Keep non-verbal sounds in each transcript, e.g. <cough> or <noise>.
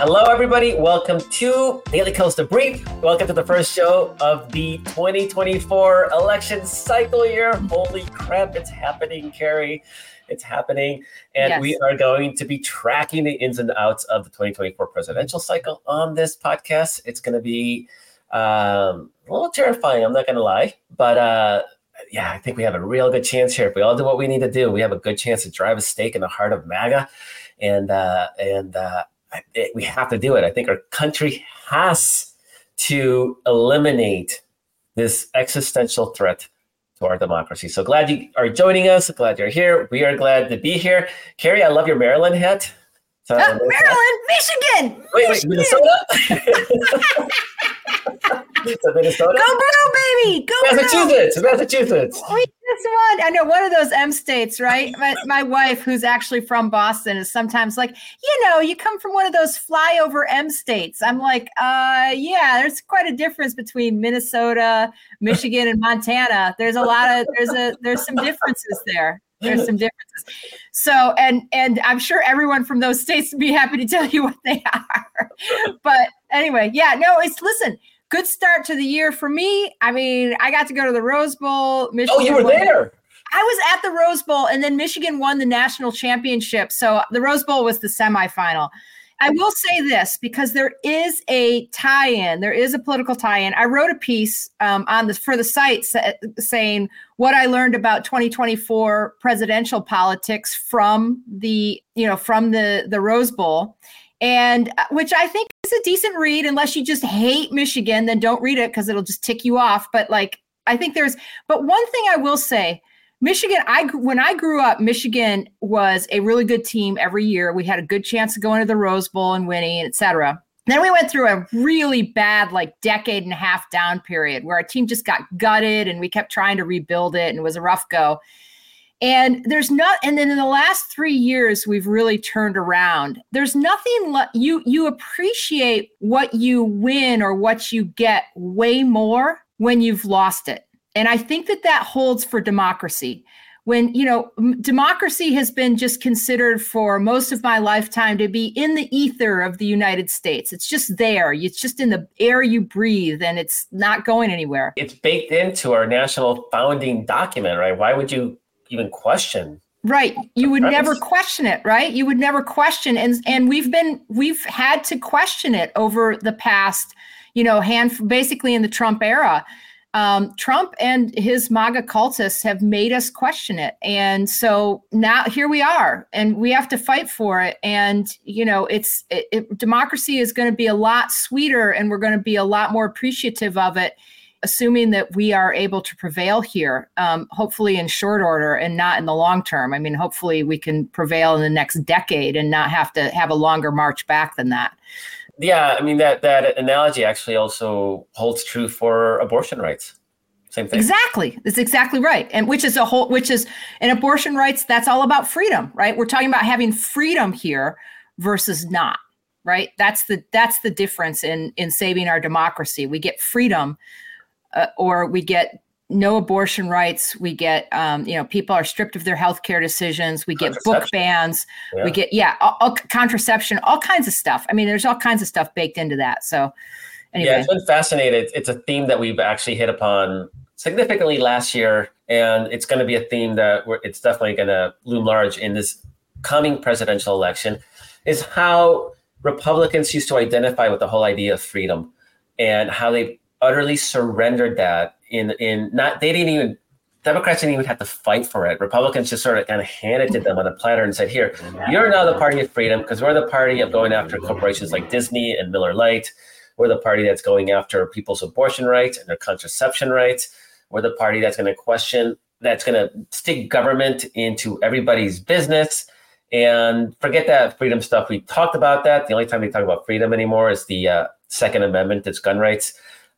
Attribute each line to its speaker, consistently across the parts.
Speaker 1: Hello, everybody. Welcome to Daily Kos Brief. Welcome to the first show of the 2024 election cycle year. Holy crap, it's happening, Kerry. It's happening. And
Speaker 2: Yes.
Speaker 1: we are going to be tracking the ins and outs of the 2024 presidential cycle on this podcast. It's going to be um, a little terrifying, I'm not going to lie. But uh, yeah, I think we have a real good chance here. If we all do what we need to do, we have a good chance to drive a stake in the heart of MAGA. And, uh, and, uh, it, eh, we have to do it. I think our country has to eliminate this existential threat to our democracy. So glad you are joining us. Glad you're here. We are glad to be here. Kerry, I love your Maryland hat. So-
Speaker 2: Oh, Maryland, Michigan.
Speaker 1: Wait, wait, Minnesota? <laughs> <laughs> It Minnesota?
Speaker 2: Go blue, baby. Go blue.
Speaker 1: Massachusetts.
Speaker 2: Just won. I know one of those M states, right? My, my wife, who's actually from Boston, is sometimes like, you know, you come from one of those flyover M states. I'm like, uh, yeah, there's quite a difference between Minnesota, Michigan, and Montana. There's a lot of there's a there's some differences there. There's some differences. So, and and I'm sure everyone from those states would be happy to tell you what they are. But anyway, yeah, no, it's listen. Good start to the year for me. I mean, I got to go to the Rose Bowl. Michigan
Speaker 1: Oh, you were
Speaker 2: won-
Speaker 1: there.
Speaker 2: I was at the Rose Bowl, and then Michigan won the national championship. So the Rose Bowl was the semifinal. I will say this because there is a tie-in. There is a political tie-in. I wrote a piece um, on the for the site sa- saying what I learned about 2024 presidential politics from the you know from the the Rose Bowl, and uh, which I think is a decent read. Unless you just hate Michigan, then don't read it because it'll just tick you off. But like I think there's. But one thing I will say. Michigan, I when I grew up, Michigan was a really good team every year. We had a good chance of going to the Rose Bowl and winning, et cetera. Then we went through a really bad, like decade and a half down period where our team just got gutted and we kept trying to rebuild it and it was a rough go. And there's not, and then in the last three years, we've really turned around. There's nothing le- you you appreciate what you win or what you get way more when you've lost it. And I think that that holds for democracy. When, you know, democracy has been just considered for most of my lifetime to be in the ether of the United States. It's just there. It's just in the air you breathe and it's not going anywhere.
Speaker 1: It's baked into our national founding document, right? Why would you even question?
Speaker 2: Right. You would
Speaker 1: premise.
Speaker 2: never question it, right? You would never question and and we've been we've had to question it over the past, you know, hand basically in the Trump era. Um, Trump and his MAGA cultists have made us question it. And so now here we are and we have to fight for it. And, you know, it's it, it, democracy is going to be a lot sweeter and we're going to be a lot more appreciative of it assuming that we are able to prevail here, um, hopefully in short order and not in the long term. I mean, hopefully we can prevail in the next decade and not have to have a longer march back than that.
Speaker 1: Yeah, I mean that that analogy actually also holds true for abortion rights. Same thing.
Speaker 2: Exactly. That's exactly right. And which is a whole, which is an abortion rights, that's all about freedom, right? We're talking about having freedom here versus not, right? That's the, that's the difference in, in saving our democracy. We get freedom uh, or we get no abortion rights. We get, um, you know, people are stripped of their healthcare decisions. We get book bans.
Speaker 1: Yeah.
Speaker 2: We get, yeah, all, all, contraception, all kinds of stuff. I mean, there's all kinds of stuff baked into that. So anyway.
Speaker 1: Yeah, it's been fascinating. It's- a theme that we've actually hit upon significantly last year, and it's going to be a theme that we're, it's definitely going to loom large in this coming presidential election. Is how Republicans used to identify with the whole idea of freedom, and how they utterly surrendered that in in not they didn't even Democrats didn't even have to fight for it. Republicans just sort of kind of handed it to them on a platter and said, "Here, you're now the party of freedom because we're the party of going after corporations like Disney and Miller Lite. We're the party that's going after people's abortion rights and their contraception rights. We're the party that's going to question, that's going to stick government into everybody's business and forget that freedom stuff. We talked about that. The only time we talk about freedom anymore is the uh, Second Amendment, it's gun rights.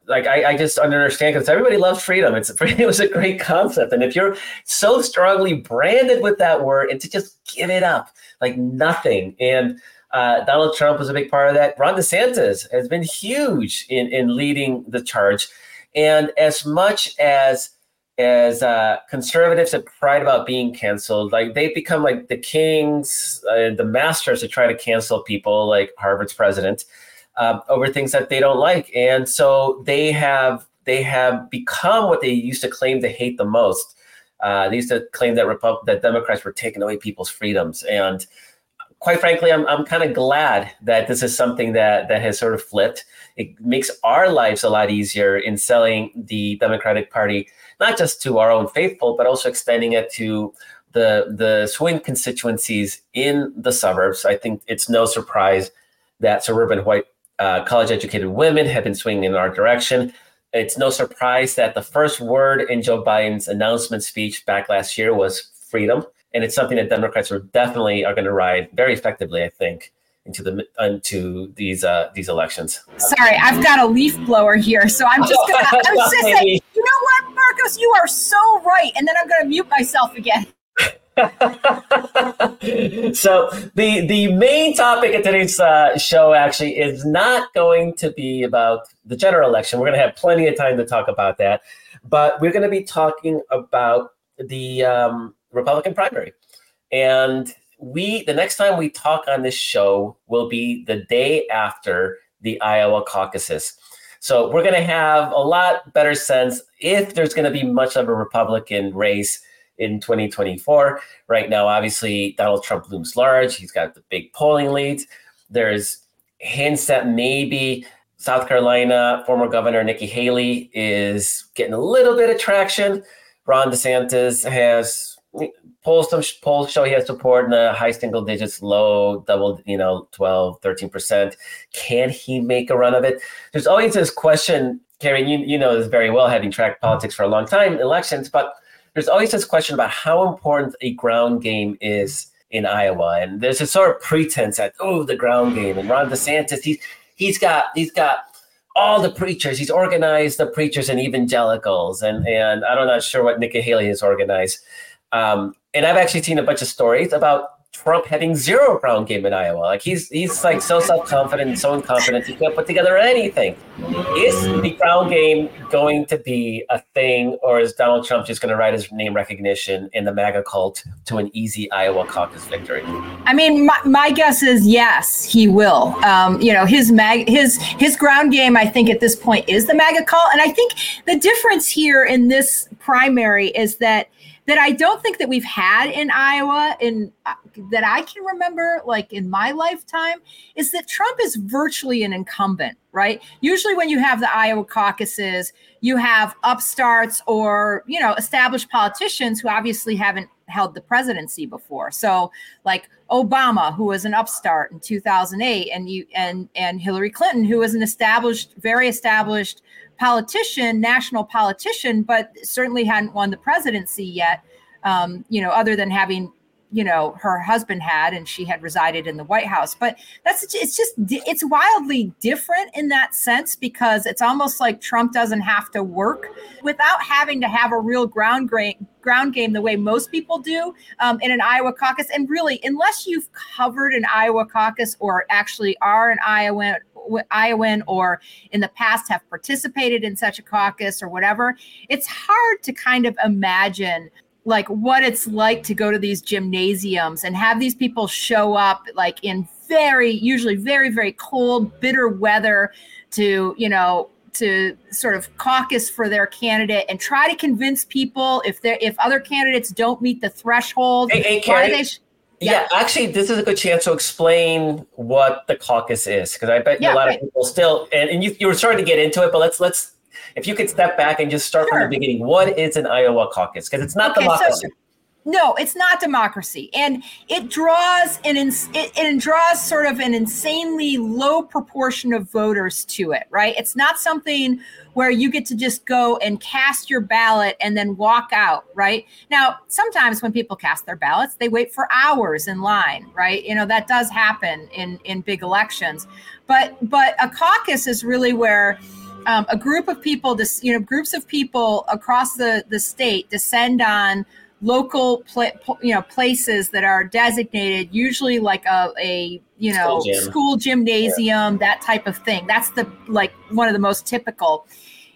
Speaker 1: Like I, I just understand because everybody loves freedom. It's <laughs> it was a great concept, and if you're so strongly branded with that word, and to just give it up like nothing, and uh, Donald Trump was a big part of that. Ron DeSantis has been huge in in leading the charge, and as much as as uh, conservatives have cried about being canceled, like they've become like the kings, uh, the masters to try to cancel people, like Harvard's president, uh, over things that they don't like, and so they have they have become what they used to claim to hate the most. Uh, they used to claim that Repub- that Democrats were taking away people's freedoms, and quite frankly, I'm I'm kind of glad that this is something that that has sort of flipped. It makes our lives a lot easier in selling the Democratic Party not just to our own faithful, but also extending it to the the swing constituencies in the suburbs. I think it's no surprise that suburban white uh, college educated women have been swinging in our direction. It's no surprise that the first word in Joe Biden's announcement speech back last year was freedom, and it's something that Democrats are definitely are going to ride very effectively. I think into the into these uh, these elections.
Speaker 2: Sorry, I've got a leaf blower here, so I'm just gonna. I'm just <laughs> saying, you know what, Markos, you are so right, and then I'm gonna mute myself again. <laughs>
Speaker 1: so the the main topic of today's uh, show actually is not going to be about the general election. We're going to have plenty of time to talk about that, but we're going to be talking about the um, Republican primary. And we the next time we talk on this show will be the day after the Iowa caucuses. So we're going to have a lot better sense if there's going to be much of a Republican race in 2024. Right now, obviously, Donald Trump looms large. He's got the big polling leads. There's hints that maybe South Carolina former Governor Nikki Haley is getting a little bit of traction. Ron DeSantis has polls some polls show he has support in the high single digits, low double, you know, 12, 13%. Can he make a run of it? There's always this question, Karen, you, you know this very well, having tracked politics for a long time, elections, but there's always this question about how important a ground game is in Iowa. And there's a sort of pretense that, oh, the ground game. And Ron DeSantis, he's he's got he's got all the preachers. He's organized the preachers and evangelicals. And and I'm not sure what Nikki Haley has organized. Um, and I've actually seen a bunch of stories about Trump having zero ground game in Iowa. Like he's he's like so self confident so incompetent, he can't put together anything. Is the ground game going to be a thing, or is Donald Trump just going to ride his name recognition in the MAGA cult to an easy Iowa caucus victory?
Speaker 2: I mean, my, my guess is yes, he will. Um, you know, his mag his his ground game, I think at this point is the MAGA cult, and I think the difference here in this primary is that that I don't think that we've had in Iowa in uh, that I can remember like in my lifetime is that Trump is virtually an incumbent, right? Usually when you have the Iowa caucuses, you have upstarts or, you know, established politicians who obviously haven't held the presidency before. So like Obama, who was an upstart in 2008 and you and and Hillary Clinton, who was an established very established politician, national politician, but certainly hadn't won the presidency yet. Um, you know, other than having, you know, her husband had, and she had resided in the White House. But that's it's just it's wildly different in that sense because it's almost like Trump doesn't have to work without having to have a real ground game ground game the way most people do um, in an Iowa caucus. And really, unless you've covered an Iowa caucus or actually are an Iowa Iowan or in the past have participated in such a caucus or whatever, it's hard to kind of imagine like what it's like to go to these gymnasiums and have these people show up like in very usually very very cold bitter weather to you know to sort of caucus for their candidate and try to convince people if they if other candidates don't meet the threshold
Speaker 1: hey, hey, why they sh- yeah. yeah. actually, this is a good chance to explain what the caucus is because I bet yeah, a lot right. of people still and, and you, you were starting to get into it, but let's let's if you could step back and just start sure. from the beginning. What is an Iowa caucus? Because it's not okay, democracy. So,
Speaker 2: no, it's not democracy, and it draws an it, it draws sort of an insanely low proportion of voters to it. Right? It's not something where you get to just go and cast your ballot and then walk out. Right? Now, sometimes when people cast their ballots, they wait for hours in line. Right? You know that does happen in in big elections, but but a caucus is really where um, a group of people, you know, groups of people across the the state descend on local you know places that are designated usually like a, a you know school, gym. school gymnasium yeah. that type of thing that's the like one of the most typical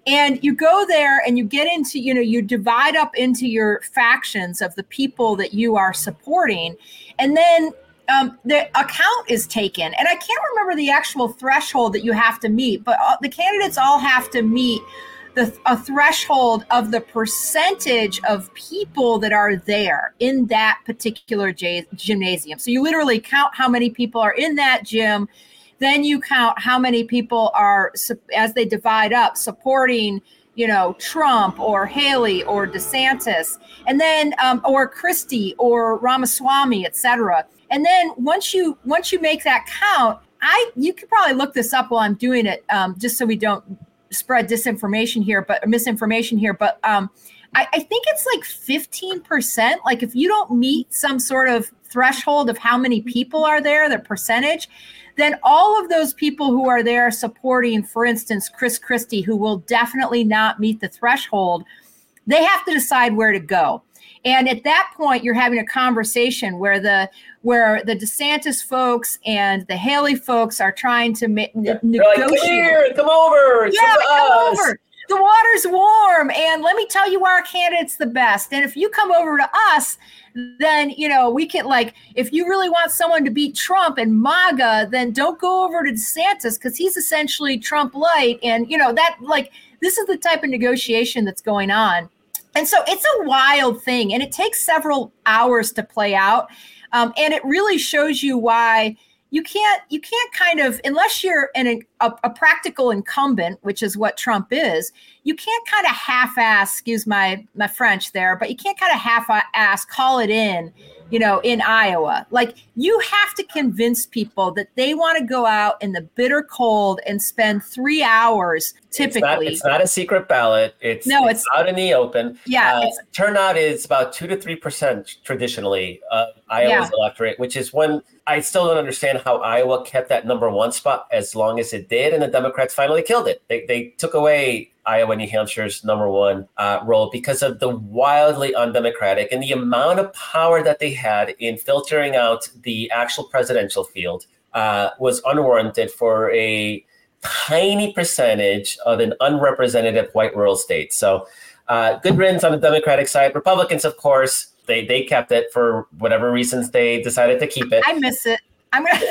Speaker 2: and you go there and you get into you know you divide up into your factions of the people that you are supporting and then um, the account is taken and i can't remember the actual threshold that you have to meet but the candidates all have to meet the a threshold of the percentage of people that are there in that particular j- gymnasium so you literally count how many people are in that gym then you count how many people are, as they divide up, supporting you know Trump or Haley or DeSantis, and then um, or Christie or Ramaswamy, etc. And then once you once you make that count, I you could probably look this up while I'm doing it, um, just so we don't spread disinformation here, but misinformation here. But um, I, I think it's like 15%. Like if you don't meet some sort of threshold of how many people are there, the percentage, then all of those people who are there supporting, for instance, Chris Christie, who will definitely not meet the threshold, they have to decide where to go. And at that point, you're having a conversation where the where the DeSantis folks and the Haley folks are trying to ma- yeah. negotiate.
Speaker 1: Like, come here, come over.
Speaker 2: Yeah, come, come over the water's warm and let me tell you our candidate's the best and if you come over to us then you know we can like if you really want someone to beat trump and maga then don't go over to desantis because he's essentially trump light and you know that like this is the type of negotiation that's going on and so it's a wild thing and it takes several hours to play out um, and it really shows you why you can't you can't kind of unless you're an, a, a practical incumbent which is what trump is you can't kind of half-ass excuse my my french there but you can't kind of half-ass call it in you know, in Iowa. Like you have to convince people that they want to go out in the bitter cold and spend three hours typically.
Speaker 1: It's not, it's not a secret ballot. It's no, it's, it's out in the open.
Speaker 2: Yeah. Uh,
Speaker 1: turnout is about two to three percent traditionally uh, Iowa's yeah. electorate, which is one I still don't understand how Iowa kept that number one spot as long as it did, and the Democrats finally killed it. They they took away Iowa, New Hampshire's number one uh, role because of the wildly undemocratic and the amount of power that they had in filtering out the actual presidential field uh, was unwarranted for a tiny percentage of an unrepresentative white rural state. So, uh, good riddance on the Democratic side. Republicans, of course, they they kept it for whatever reasons they decided to keep it.
Speaker 2: I miss it. I'm gonna. <laughs>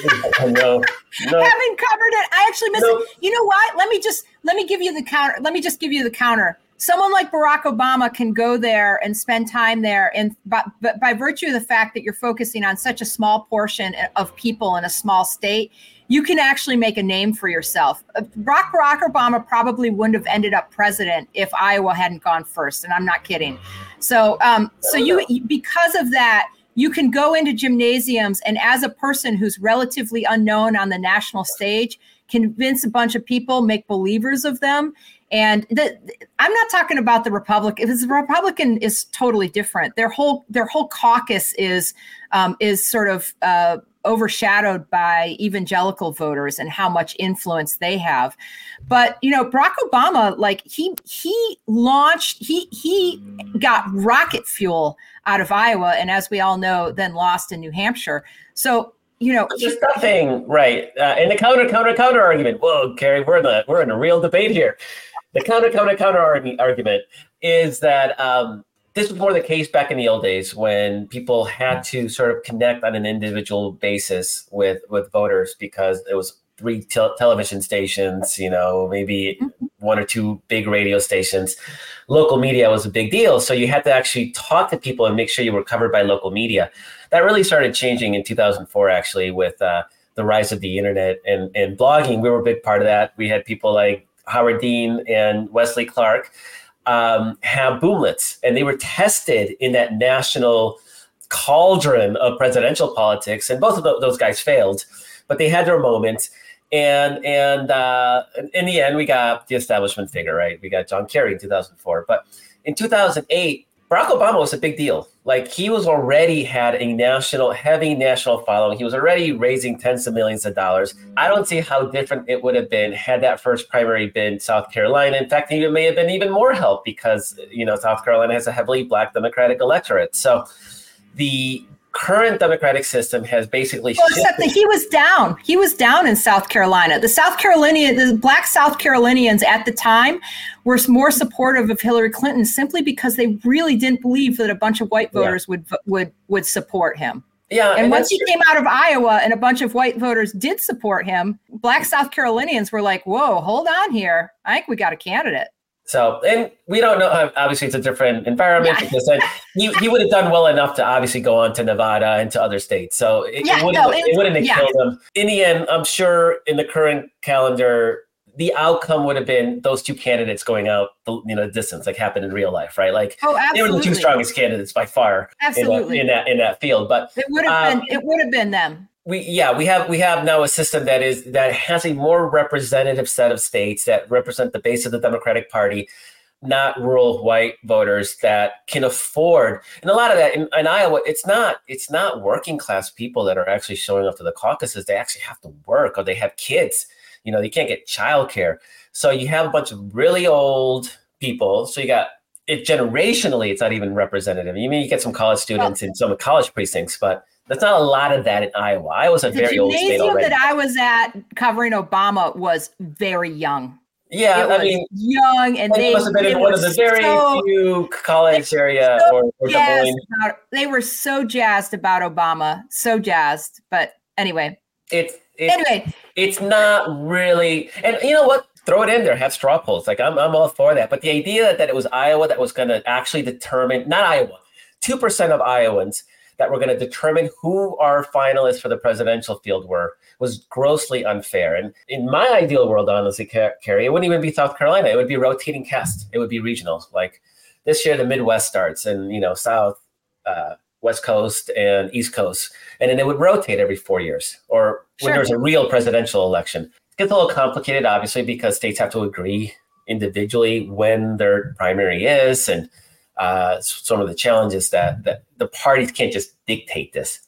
Speaker 2: <laughs> no, no. Haven't covered it. I actually miss no. it. You know what? Let me just let me give you the counter. Let me just give you the counter. Someone like Barack Obama can go there and spend time there, and but, by virtue of the fact that you're focusing on such a small portion of people in a small state, you can actually make a name for yourself. Barack, Barack Obama probably wouldn't have ended up president if Iowa hadn't gone first, and I'm not kidding. So, um, so you because of that you can go into gymnasiums and as a person who's relatively unknown on the national stage convince a bunch of people make believers of them and the, i'm not talking about the republican because the republican is totally different. Their whole their whole caucus is um, is sort of uh, overshadowed by evangelical voters and how much influence they have. But you know barack obama like he he launched he he got rocket fuel out of iowa and as we all know then lost in new hampshire. So you know
Speaker 1: just nothing right uh, the counter counter counter argument. Whoa Kerry, we're in the we're in a real debate here the counter counter counter argument is that um, this was more the case back in the old days when people had to sort of connect on an individual basis with with voters because it was three te- television stations, you know, maybe mm-hmm. one or two big radio stations. Local media was a big deal, so you had to actually talk to people and make sure you were covered by local media. That really started changing in 2004, actually, with uh, the rise of the internet and and blogging. We were a big part of that. We had people like Howard Dean and Wesley Clark um, have boomlets, and they were tested in that national cauldron of presidential politics, and both of those guys failed, but they had their moments. And and uh, in the end, we got the establishment figure, right? We got John Kerry in 2004, but in 2008, Barack Obama was a big deal. Like he was already had a national, heavy national following. He was already raising tens of millions of dollars. I don't see how different it would have been had that first primary been South Carolina. In fact, it may have been even more help because you know South Carolina has a heavily black Democratic electorate. So the current democratic system has basically
Speaker 2: well, except that he was down he was down in south carolina the south carolinian the black south carolinians at the time were more supportive of hillary clinton simply because they really didn't believe that a bunch of white voters yeah. would would would support him
Speaker 1: yeah,
Speaker 2: and, and once he true. came out of Iowa and a bunch of white voters did support him, black South Carolinians were like, "Whoa, hold on here! I think we got a candidate."
Speaker 1: So, and we don't know. Obviously, it's a different environment yeah. because he, he would have done well enough to obviously go on to Nevada and to other states. So it, yeah, it wouldn't, no, it wouldn't have yeah. killed him. In the end, I'm sure in the current calendar, the outcome would have been those two candidates going out the you know distance, like happened in real life, right? Like
Speaker 2: oh,
Speaker 1: they were the two strongest candidates by far
Speaker 2: absolutely.
Speaker 1: In, that, in that in that field. But
Speaker 2: it would have um, been it would have been them
Speaker 1: we yeah we have we have now a system that is that has a more representative set of states that represent the base of the democratic party not rural white voters that can afford and a lot of that in, in, iowa it's not it's not working class people that are actually showing up to the caucuses. They actually have to work or they have kids. You know they can't get childcare. So you have a bunch of really old people. So you got it generationally it's not even representative. You mean you get some college students in some college precincts but there's not a lot of that in iowa iowa's a very old state already.
Speaker 2: that i was at covering obama was very young
Speaker 1: yeah, I mean,
Speaker 2: young, and they
Speaker 1: must have been in one of the very so, few college area so or, or
Speaker 2: about, They were so jazzed about Obama, so jazzed. But anyway,
Speaker 1: it's, it's
Speaker 2: anyway,
Speaker 1: it's not really. And you know what? Throw it in there. Have straw polls. Like I'm, I'm all for that. But the idea that, that it was Iowa that was going to actually determine, not Iowa, two percent of Iowans that were going to determine who our finalists for the presidential field were was grossly unfair. And in my ideal world, honestly, Kerry, it wouldn't even be South Carolina. It would be rotating cast. It would be regional. Like this year, the Midwest starts, and you know, South, uh, West Coast, and East Coast, and then it would rotate every four years, or sure. when there's a real presidential election. It gets a little complicated, obviously, because states have to agree individually when their primary is, and uh, some of the challenges that that the parties can't just dictate this.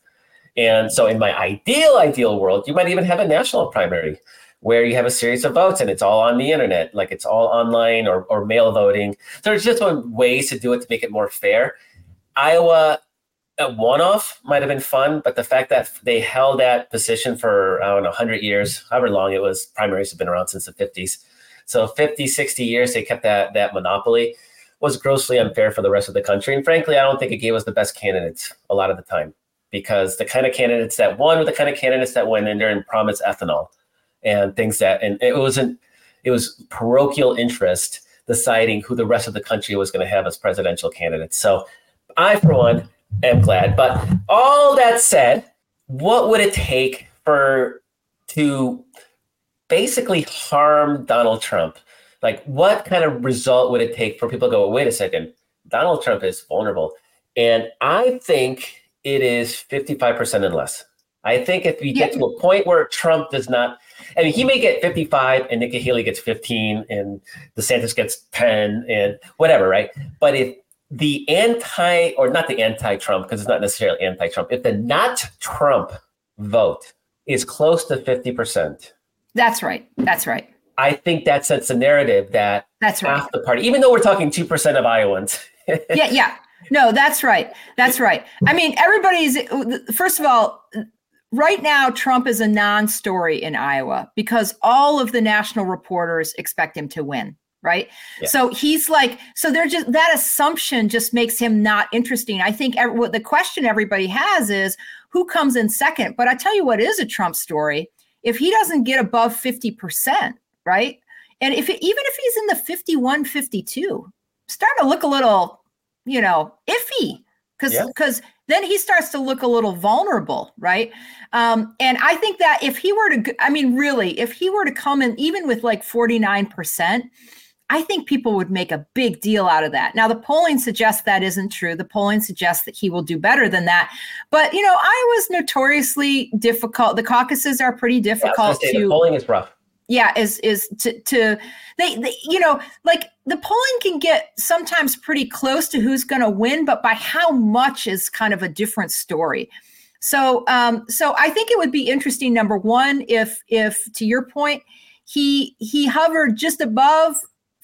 Speaker 1: And so, in my ideal, ideal world, you might even have a national primary where you have a series of votes and it's all on the internet, like it's all online or, or mail voting. So there's just ways to do it to make it more fair. Iowa, a one-off might have been fun, but the fact that they held that position for, I don't know, 100 years, however long it was, primaries have been around since the 50s. So 50, 60 years, they kept that, that monopoly was grossly unfair for the rest of the country. And frankly, I don't think it gave us the best candidates a lot of the time because the kind of candidates that won were the kind of candidates that went in there and promised ethanol and things that and it wasn't it was parochial interest deciding who the rest of the country was going to have as presidential candidates. So I for one am glad. But all that said, what would it take for to basically harm Donald Trump? Like what kind of result would it take for people to go, wait a second, Donald Trump is vulnerable. And I think it is 55% and less. I think if you get to a point where Trump does not, I mean, he may get 55 and Nikki Haley gets 15 and DeSantis gets 10 and whatever, right? But if the anti, or not the anti Trump, because it's not necessarily anti Trump, if the not Trump vote is close to 50%.
Speaker 2: That's right. That's right.
Speaker 1: I think that sets a narrative that
Speaker 2: that's right.
Speaker 1: half the party, even though we're talking 2% of Iowans. <laughs>
Speaker 2: yeah, yeah. No, that's right. That's right. I mean, everybody's, first of all, right now, Trump is a non story in Iowa because all of the national reporters expect him to win. Right. Yeah. So he's like, so they're just that assumption just makes him not interesting. I think every, what the question everybody has is who comes in second. But I tell you what is a Trump story. If he doesn't get above 50%, right? And if it, even if he's in the 51, 52, start to look a little you know, iffy because because yeah. then he starts to look a little vulnerable, right? Um, and I think that if he were to, I mean, really, if he were to come in even with like 49%, I think people would make a big deal out of that. Now, the polling suggests that isn't true. The polling suggests that he will do better than that. But, you know, Iowa's notoriously difficult. The caucuses are pretty difficult
Speaker 1: yeah,
Speaker 2: to.
Speaker 1: The polling is rough
Speaker 2: yeah is is to to they, they, you know like the polling can get sometimes pretty close to who's going to win but by how much is kind of a different story so um so i think it would be interesting number one if if to your point he he hovered just above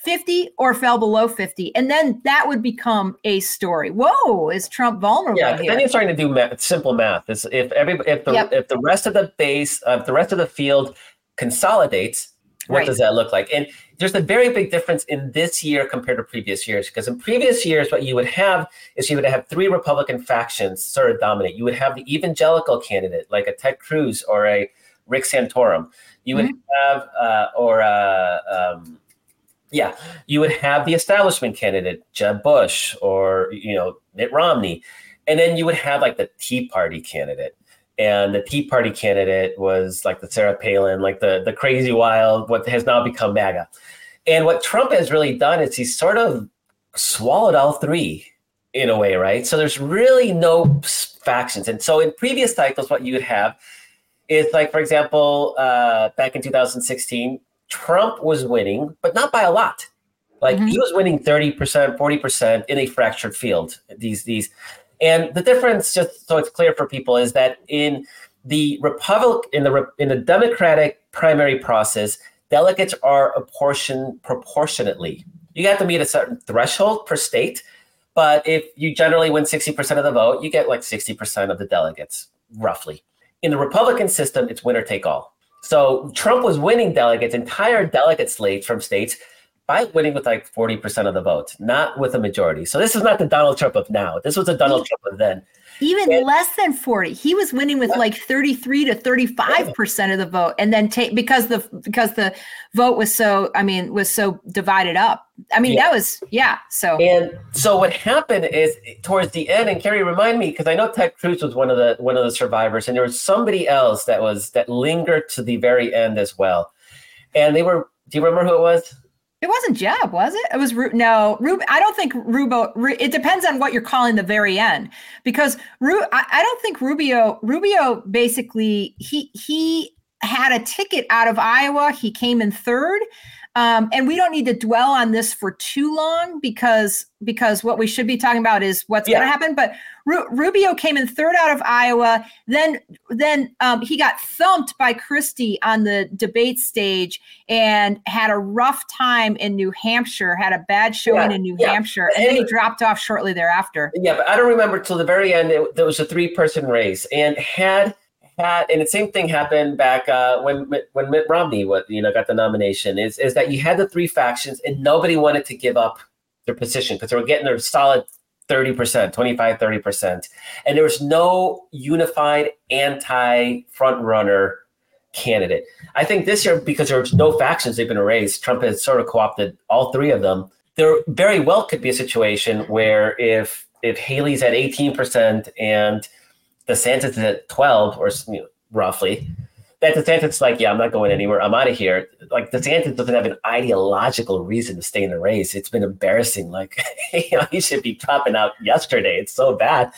Speaker 2: 50 or fell below 50 and then that would become a story whoa is trump vulnerable
Speaker 1: yeah
Speaker 2: here?
Speaker 1: then you're starting to do math, simple math is if every if the yep. if the rest of the base uh, the rest of the field consolidates what right. does that look like and there's a very big difference in this year compared to previous years because in previous years what you would have is you would have three republican factions sort of dominate you would have the evangelical candidate like a ted cruz or a rick santorum you would mm-hmm. have uh, or uh, um, yeah, you would have the establishment candidate, Jeb Bush or you know Mitt Romney, and then you would have like the Tea Party candidate. And the Tea Party candidate was like the Sarah Palin, like the the crazy wild, what has now become MAGA. And what Trump has really done is he's sort of swallowed all three in a way, right? So there's really no factions. And so in previous cycles, what you would have is like, for example, uh, back in 2016, Trump was winning, but not by a lot. Like mm-hmm. he was winning 30%, 40% in a fractured field. These these and the difference, just so it's clear for people, is that in the Republic in the in the Democratic primary process, delegates are apportioned proportionately. You have to meet a certain threshold per state, but if you generally win 60% of the vote, you get like 60% of the delegates, roughly. In the Republican system, it's winner take all. So Trump was winning delegates, entire delegate slates from states by winning with like 40% of the vote, not with a majority. So this is not the Donald Trump of now. This was the Donald Trump of then.
Speaker 2: Even and, less than 40. He was winning with like 33 to 35% of the vote. And then take because the because the vote was so, I mean, was so divided up. I mean, yeah. that was yeah. So
Speaker 1: and so what happened is towards the end, and Kerry, remind me because I know Ted Cruz was one of the one of the survivors, and there was somebody else that was that lingered to the very end as well. And they were. Do you remember who it was?
Speaker 2: It wasn't Jeb, was it? It was Ru- no Rub. I don't think Rubio. It depends on what you're calling the very end, because Ru- I, I don't think Rubio. Rubio basically he he had a ticket out of Iowa. He came in third, um, and we don't need to dwell on this for too long because because what we should be talking about is what's yeah. going to happen. But Ru- Rubio came in third out of Iowa. Then then um, he got thumped by Christie on the debate stage and had a rough time in New Hampshire. Had a bad showing yeah. in New yeah. Hampshire, and, and then he dropped off shortly thereafter.
Speaker 1: Yeah, but I don't remember till the very end. It, there was a three person race, and had had, and the same thing happened back uh, when when Mitt Romney what you know got the nomination. Is is that you had the three factions and nobody wanted to give up their position because they were getting their solid 30%, 25, 30%. And there was no unified anti front runner candidate. I think this year, because there's no factions, they've been erased. Trump has sort of co-opted all three of them. There very well could be a situation where if if Haley's at 18% and DeSantis is at 12 or you know, roughly, that DeSantis is like, yeah, I'm not going anywhere. I'm out of here. Like DeSantis doesn't have an ideological reason to stay in the race. It's been embarrassing. Like, <laughs> you know, he should be dropping out yesterday. It's so bad.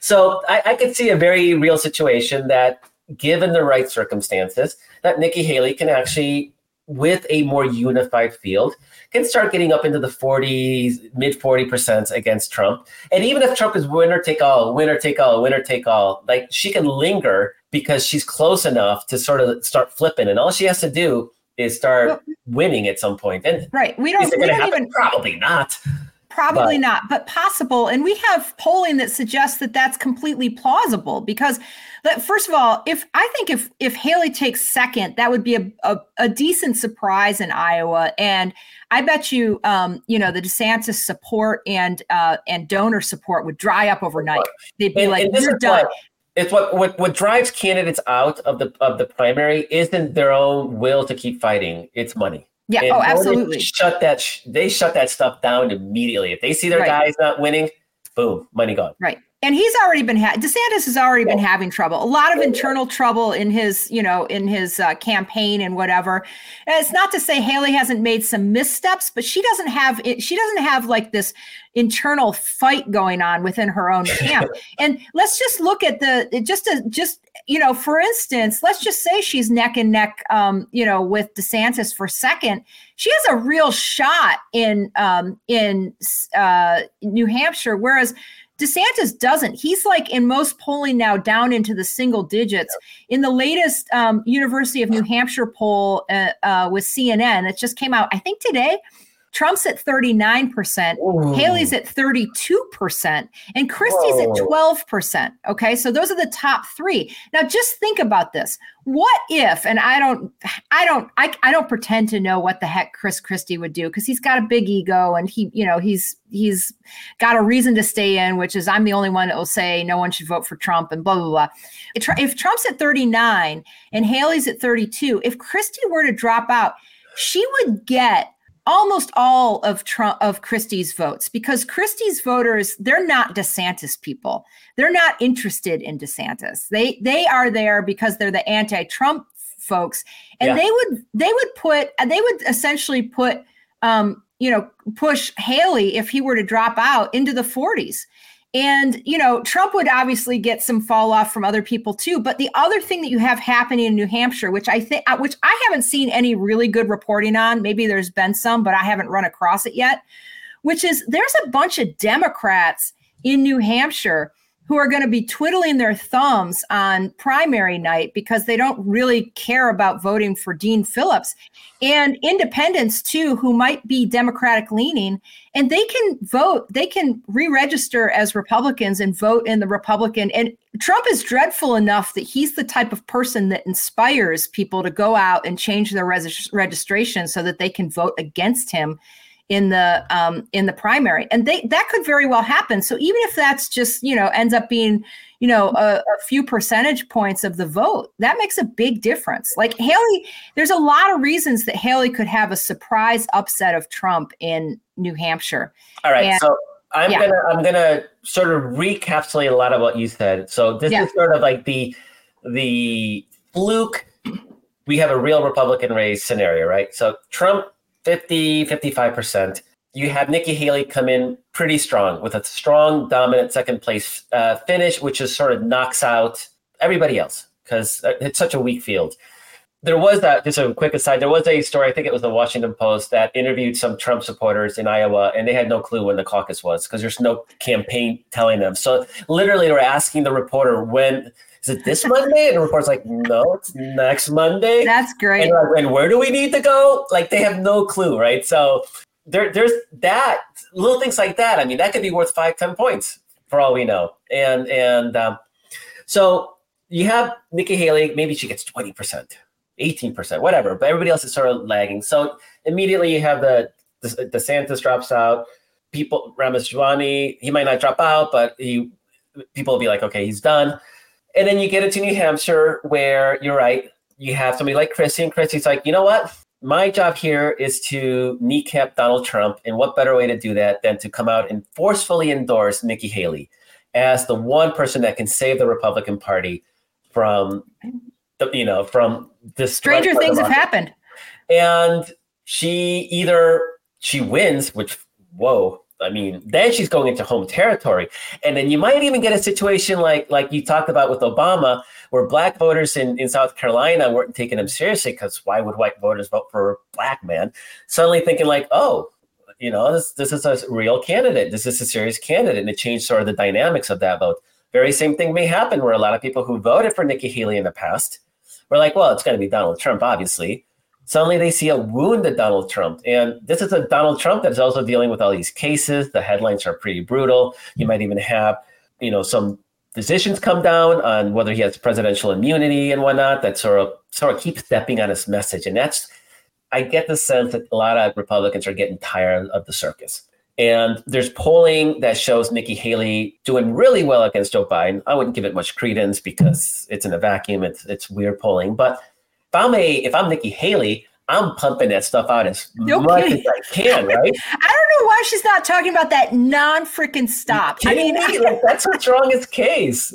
Speaker 1: So I, I could see a very real situation that, given the right circumstances, that Nikki Haley can actually, with a more unified field, can start getting up into the 40s, mid 40% against Trump. And even if Trump is winner take all, winner take all, winner take all, like she can linger because she's close enough to sort of start flipping. And all she has to do is start well, winning at some point. And
Speaker 2: right, we don't, we don't even
Speaker 1: probably not.
Speaker 2: Probably but, not, but possible. And we have polling that suggests that that's completely plausible because that first of all, if I think if if Haley takes second, that would be a, a, a decent surprise in Iowa. And I bet you, um, you know, the DeSantis support and uh, and donor support would dry up overnight. They'd be and, like, and "You're done." What,
Speaker 1: it's what, what what drives candidates out of the of the primary isn't their own will to keep fighting; it's money.
Speaker 2: Yeah. And oh, absolutely.
Speaker 1: Shut that. Sh- they shut that stuff down immediately. If they see their right. guys not winning, boom, money gone.
Speaker 2: Right. And he's already been ha- DeSantis has already yeah. been having trouble. A lot of internal trouble in his, you know, in his uh, campaign and whatever. And it's not to say Haley hasn't made some missteps, but she doesn't have it. She doesn't have like this internal fight going on within her own <laughs> camp. and let's just look at the just a just you know, for instance, let's just say she's neck and neck, um, you know, with DeSantis for second. She has a real shot in um, in uh, New Hampshire, whereas DeSantis doesn't. He's like in most polling now down into the single digits. In the latest um, University of New Hampshire poll uh, uh, with CNN that just came out, I think today, Trump's at 39%, Ooh. Haley's at 32%, and Christie's Whoa. at 12%. Okay. So those are the top three. Now just think about this. What if, and I don't, I don't, I, I don't pretend to know what the heck Chris Christie would do because he's got a big ego and he, you know, he's he's got a reason to stay in, which is I'm the only one that will say no one should vote for Trump and blah blah blah. If Trump's at 39 and Haley's at 32, if Christie were to drop out, she would get almost all of Trump of Christie's votes because Christie's voters they're not DeSantis people. They're not interested in DeSantis. They they are there because they're the anti-Trump folks, and yeah. they would they would put they would essentially put um, you know push Haley if he were to drop out into the 40s. And, you know, Trump would obviously get some fall off from other people too. But the other thing that you have happening in New Hampshire, which I think, uh, which I haven't seen any really good reporting on, maybe there's been some, but I haven't run across it yet, which is there's a bunch of Democrats in New Hampshire who are going to be twiddling their thumbs on primary night because they don't really care about voting for Dean Phillips and independents too who might be democratic leaning and they can vote they can re-register as republicans and vote in the republican and trump is dreadful enough that he's the type of person that inspires people to go out and change their res- registration so that they can vote against him in the um, in the primary, and they that could very well happen. So even if that's just you know ends up being you know a, a, few percentage points of the vote, that makes a big difference. Like Haley, there's a lot of reasons that Haley could have a surprise upset of Trump in New Hampshire.
Speaker 1: All right, and, so. I'm yeah. gonna I'm gonna sort of recapitulate a lot of what you said. So this yeah. is sort of like the the fluke. We have a real Republican race scenario, right? So Trump 50, 55%. You have Nikki Haley come in pretty strong with a strong, dominant second place uh, finish, which just sort of knocks out everybody else because it's such a weak field. There was that, just a quick aside, there was a story, I think it was the Washington Post, that interviewed some Trump supporters in Iowa, and they had no clue when the caucus was because there's no campaign telling them. So literally, they were asking the reporter when is it this Monday? And the report's like, no, it's next Monday.
Speaker 2: That's great.
Speaker 1: And, like, and, where do we need to go? Like they have no clue, right? So there, there's that little things like that. I mean, that could be worth five, ten points for all we know. And and um, so you have Nikki Haley. Maybe she gets twenty percent, eighteen percent, whatever. But everybody else is sort of lagging. So immediately you have the the DeSantis drops out. People Ramaswamy, he might not drop out, but he people will be like, okay, he's done. And then you get into New Hampshire where you're right, you have somebody like Christie, and Christie's like, you know what? My job here is to kneecap Donald Trump. And what better way to do that than to come out and forcefully endorse Nikki Haley as the one person that can save the Republican Party from the, you know, from this
Speaker 2: stranger things have happened.
Speaker 1: And she either she wins, which whoa, I mean, then she's going into home territory. And then you might even get a situation like like you talked about with Obama, where black voters in, in South Carolina weren't taking him seriously because why would white voters vote for a black man? Suddenly thinking like, oh, you know, this this is a real candidate. This is a serious candidate. And it changed sort of the dynamics of that vote. Very same thing may happen where a lot of people who voted for Nikki Haley in the past were like, well, it's going to be Donald Trump, obviously suddenly they see a wounded Donald Trump. And this is a Donald Trump that is also dealing with all these cases. The headlines are pretty brutal. You might even have, you know, some decisions come down on whether he has presidential immunity and whatnot that sort of sort of keep stepping on his message. And that's I get the sense that a lot of Republicans are getting tired of the circus. And there's polling that shows Nikki Haley doing really well against Joe Biden. I wouldn't give it much credence because it's in a vacuum. It's it's weird polling, but I'm a if I'm Nikki Haley, I'm pumping that stuff out as no much kidding. as I can, <laughs> right?
Speaker 2: I don't know why she's not talking about that non freaking stop. I mean, <laughs>
Speaker 1: me? like that's her strongest case.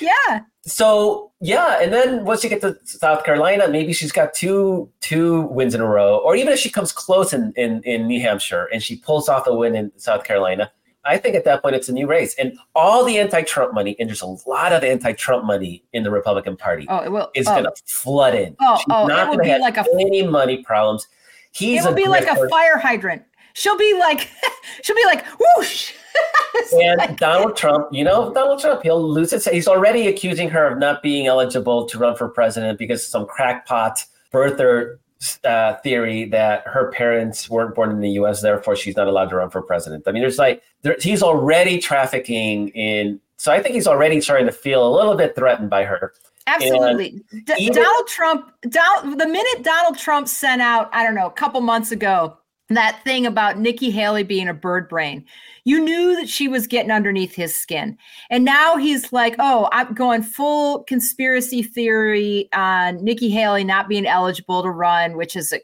Speaker 2: Yeah.
Speaker 1: So yeah, and then once you get to South Carolina, maybe she's got two two wins in a row, or even if she comes close in in, in New Hampshire and she pulls off a win in South Carolina, I think at that point it's a new race, and all the anti-Trump money, and there's a lot of anti-Trump money in the Republican Party.
Speaker 2: Oh, it will
Speaker 1: is
Speaker 2: oh.
Speaker 1: going to flood in.
Speaker 2: Oh, She's oh, not it will be like a
Speaker 1: any money problems. He's
Speaker 2: it will be like a fire hydrant. She'll be like, <laughs> she'll be like, whoosh. <laughs>
Speaker 1: and like, Donald Trump, you know, Donald Trump, he'll lose it. He's already accusing her of not being eligible to run for president because some crackpot birther uh, theory that her parents weren't born in the U.S., therefore she's not allowed to run for president. I mean, there's like there, he's already trafficking in. So I think he's already starting to feel a little bit threatened by her.
Speaker 2: Absolutely. D- even, Donald Trump, Donald, the minute Donald Trump sent out, I don't know, a couple months ago, that thing about Nikki Haley being a bird brain. You knew that she was getting underneath his skin. And now he's like, oh, I'm going full conspiracy theory on Nikki Haley not being eligible to run, which is a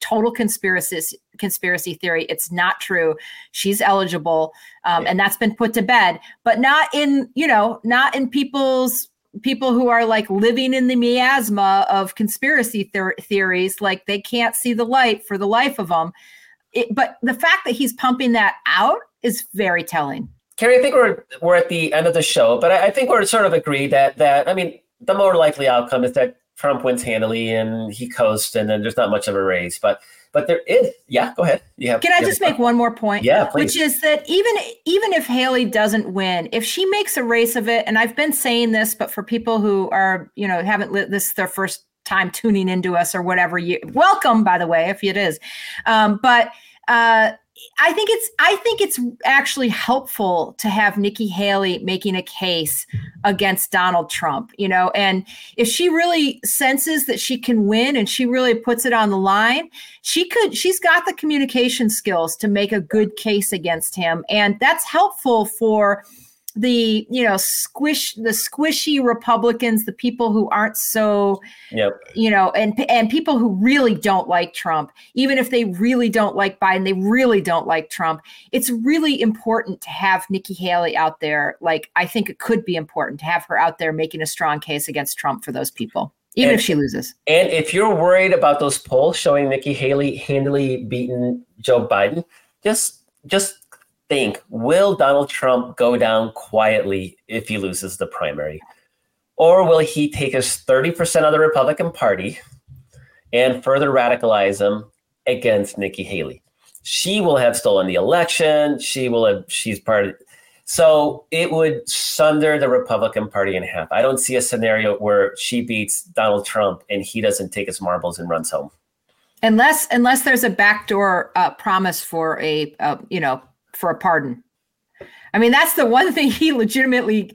Speaker 2: total conspiracy conspiracy theory. It's not true. She's eligible. Um, and that's been put to bed, but not in, you know, not in people's people who are like living in the miasma of conspiracy ther- theories, like they can't see the light for the life of them it, but the fact that he's pumping that out is very telling.
Speaker 1: Kerry, I think we're we're at the end of the show, but I, I think we're sort of agreed that that I mean the more likely outcome is that Trump wins handily and he coasts, and then there's not much of a race. But but there is, yeah. Go ahead.
Speaker 2: Yeah. Can I just make one more point?
Speaker 1: Yeah, please.
Speaker 2: Which is that even even if Haley doesn't win, if she makes a race of it, and I've been saying this, but for people who are you know haven't lit this their first time tuning into us or whatever you welcome by the way if it is. Um, but uh, I think it's I think it's actually helpful to have Nikki Haley making a case against Donald Trump, you know, and if she really senses that she can win and she really puts it on the line, she could she's got the communication skills to make a good case against him. And that's helpful for the you know squish the squishy republicans the people who aren't so
Speaker 1: yep.
Speaker 2: you know and and people who really don't like trump even if they really don't like biden they really don't like trump it's really important to have nikki haley out there like i think it could be important to have her out there making a strong case against trump for those people even and, if she loses
Speaker 1: and if you're worried about those polls showing nikki haley handily beaten joe biden just just think will Donald Trump go down quietly if he loses the primary? Or will he take his 30% of the Republican Party and further radicalize him against Nikki Haley? She will have stolen the election. She will have, she's part of, so it would sunder the Republican Party in half. I don't see a scenario where she beats Donald Trump and he doesn't take his marbles and runs home.
Speaker 2: Unless, unless there's a backdoor uh, promise for a, uh, you know, for a pardon. I mean, that's the one thing he legitimately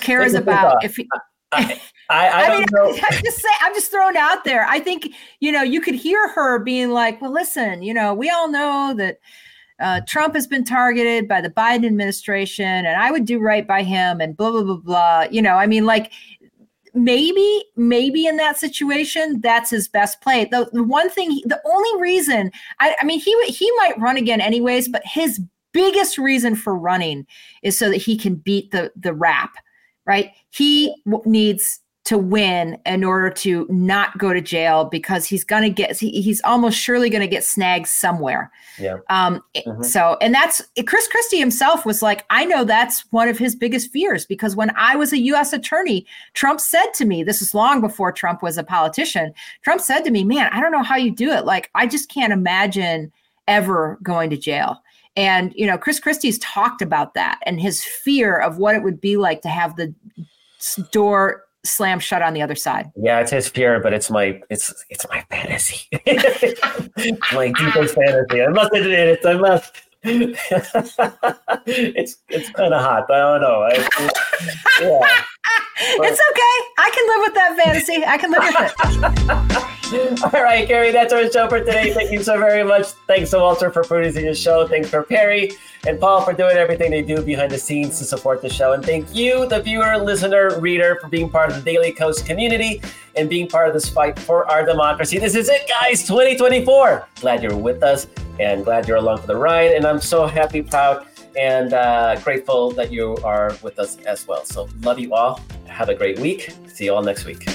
Speaker 2: cares about. If he,
Speaker 1: I, I, I, <laughs> I mean, know. <laughs>
Speaker 2: I'm just say, I'm just throwing out there. I think you know you could hear her being like, "Well, listen, you know, we all know that uh, Trump has been targeted by the Biden administration, and I would do right by him, and blah blah blah blah." You know, I mean, like maybe maybe in that situation that's his best play. The, the one thing the only reason I, I mean he he might run again anyways but his biggest reason for running is so that he can beat the the rap right? He needs to win in order to not go to jail because he's going to get he, he's almost surely going to get snagged somewhere.
Speaker 1: Yeah.
Speaker 2: Um mm-hmm. so and that's chris christie himself was like i know that's one of his biggest fears because when i was a u.s attorney trump said to me this is long before trump was a politician trump said to me man i don't know how you do it. Like i just can't imagine ever going to jail and you know chris christie's talked about that and his fear of what it would be like to have the door slam shut on the other side.
Speaker 1: Yeah, it's his fear, but it's my it's it's my fantasy. <laughs> my deepest fantasy. I must admit it. I must. <laughs> it's it's kind of hot. but I don't know. I,
Speaker 2: yeah. <laughs> It's okay. I can live with that fantasy. I can live with
Speaker 1: it. <laughs> All right, Kerry, that's our show for today. Thank you so very much. Thanks to Walter for producing the show. Thanks for Perry and Paul for doing everything they do behind the scenes to support the show. And thank you, the viewer, listener, reader, for being part of the Daily Kos community and being part of this fight for our democracy. This is it, guys, 2024. Glad you're with us and glad you're along for the ride. And I'm so happy, proud, and uh, grateful that you are with us as well. So, love you all. Have a great week. See you all next week.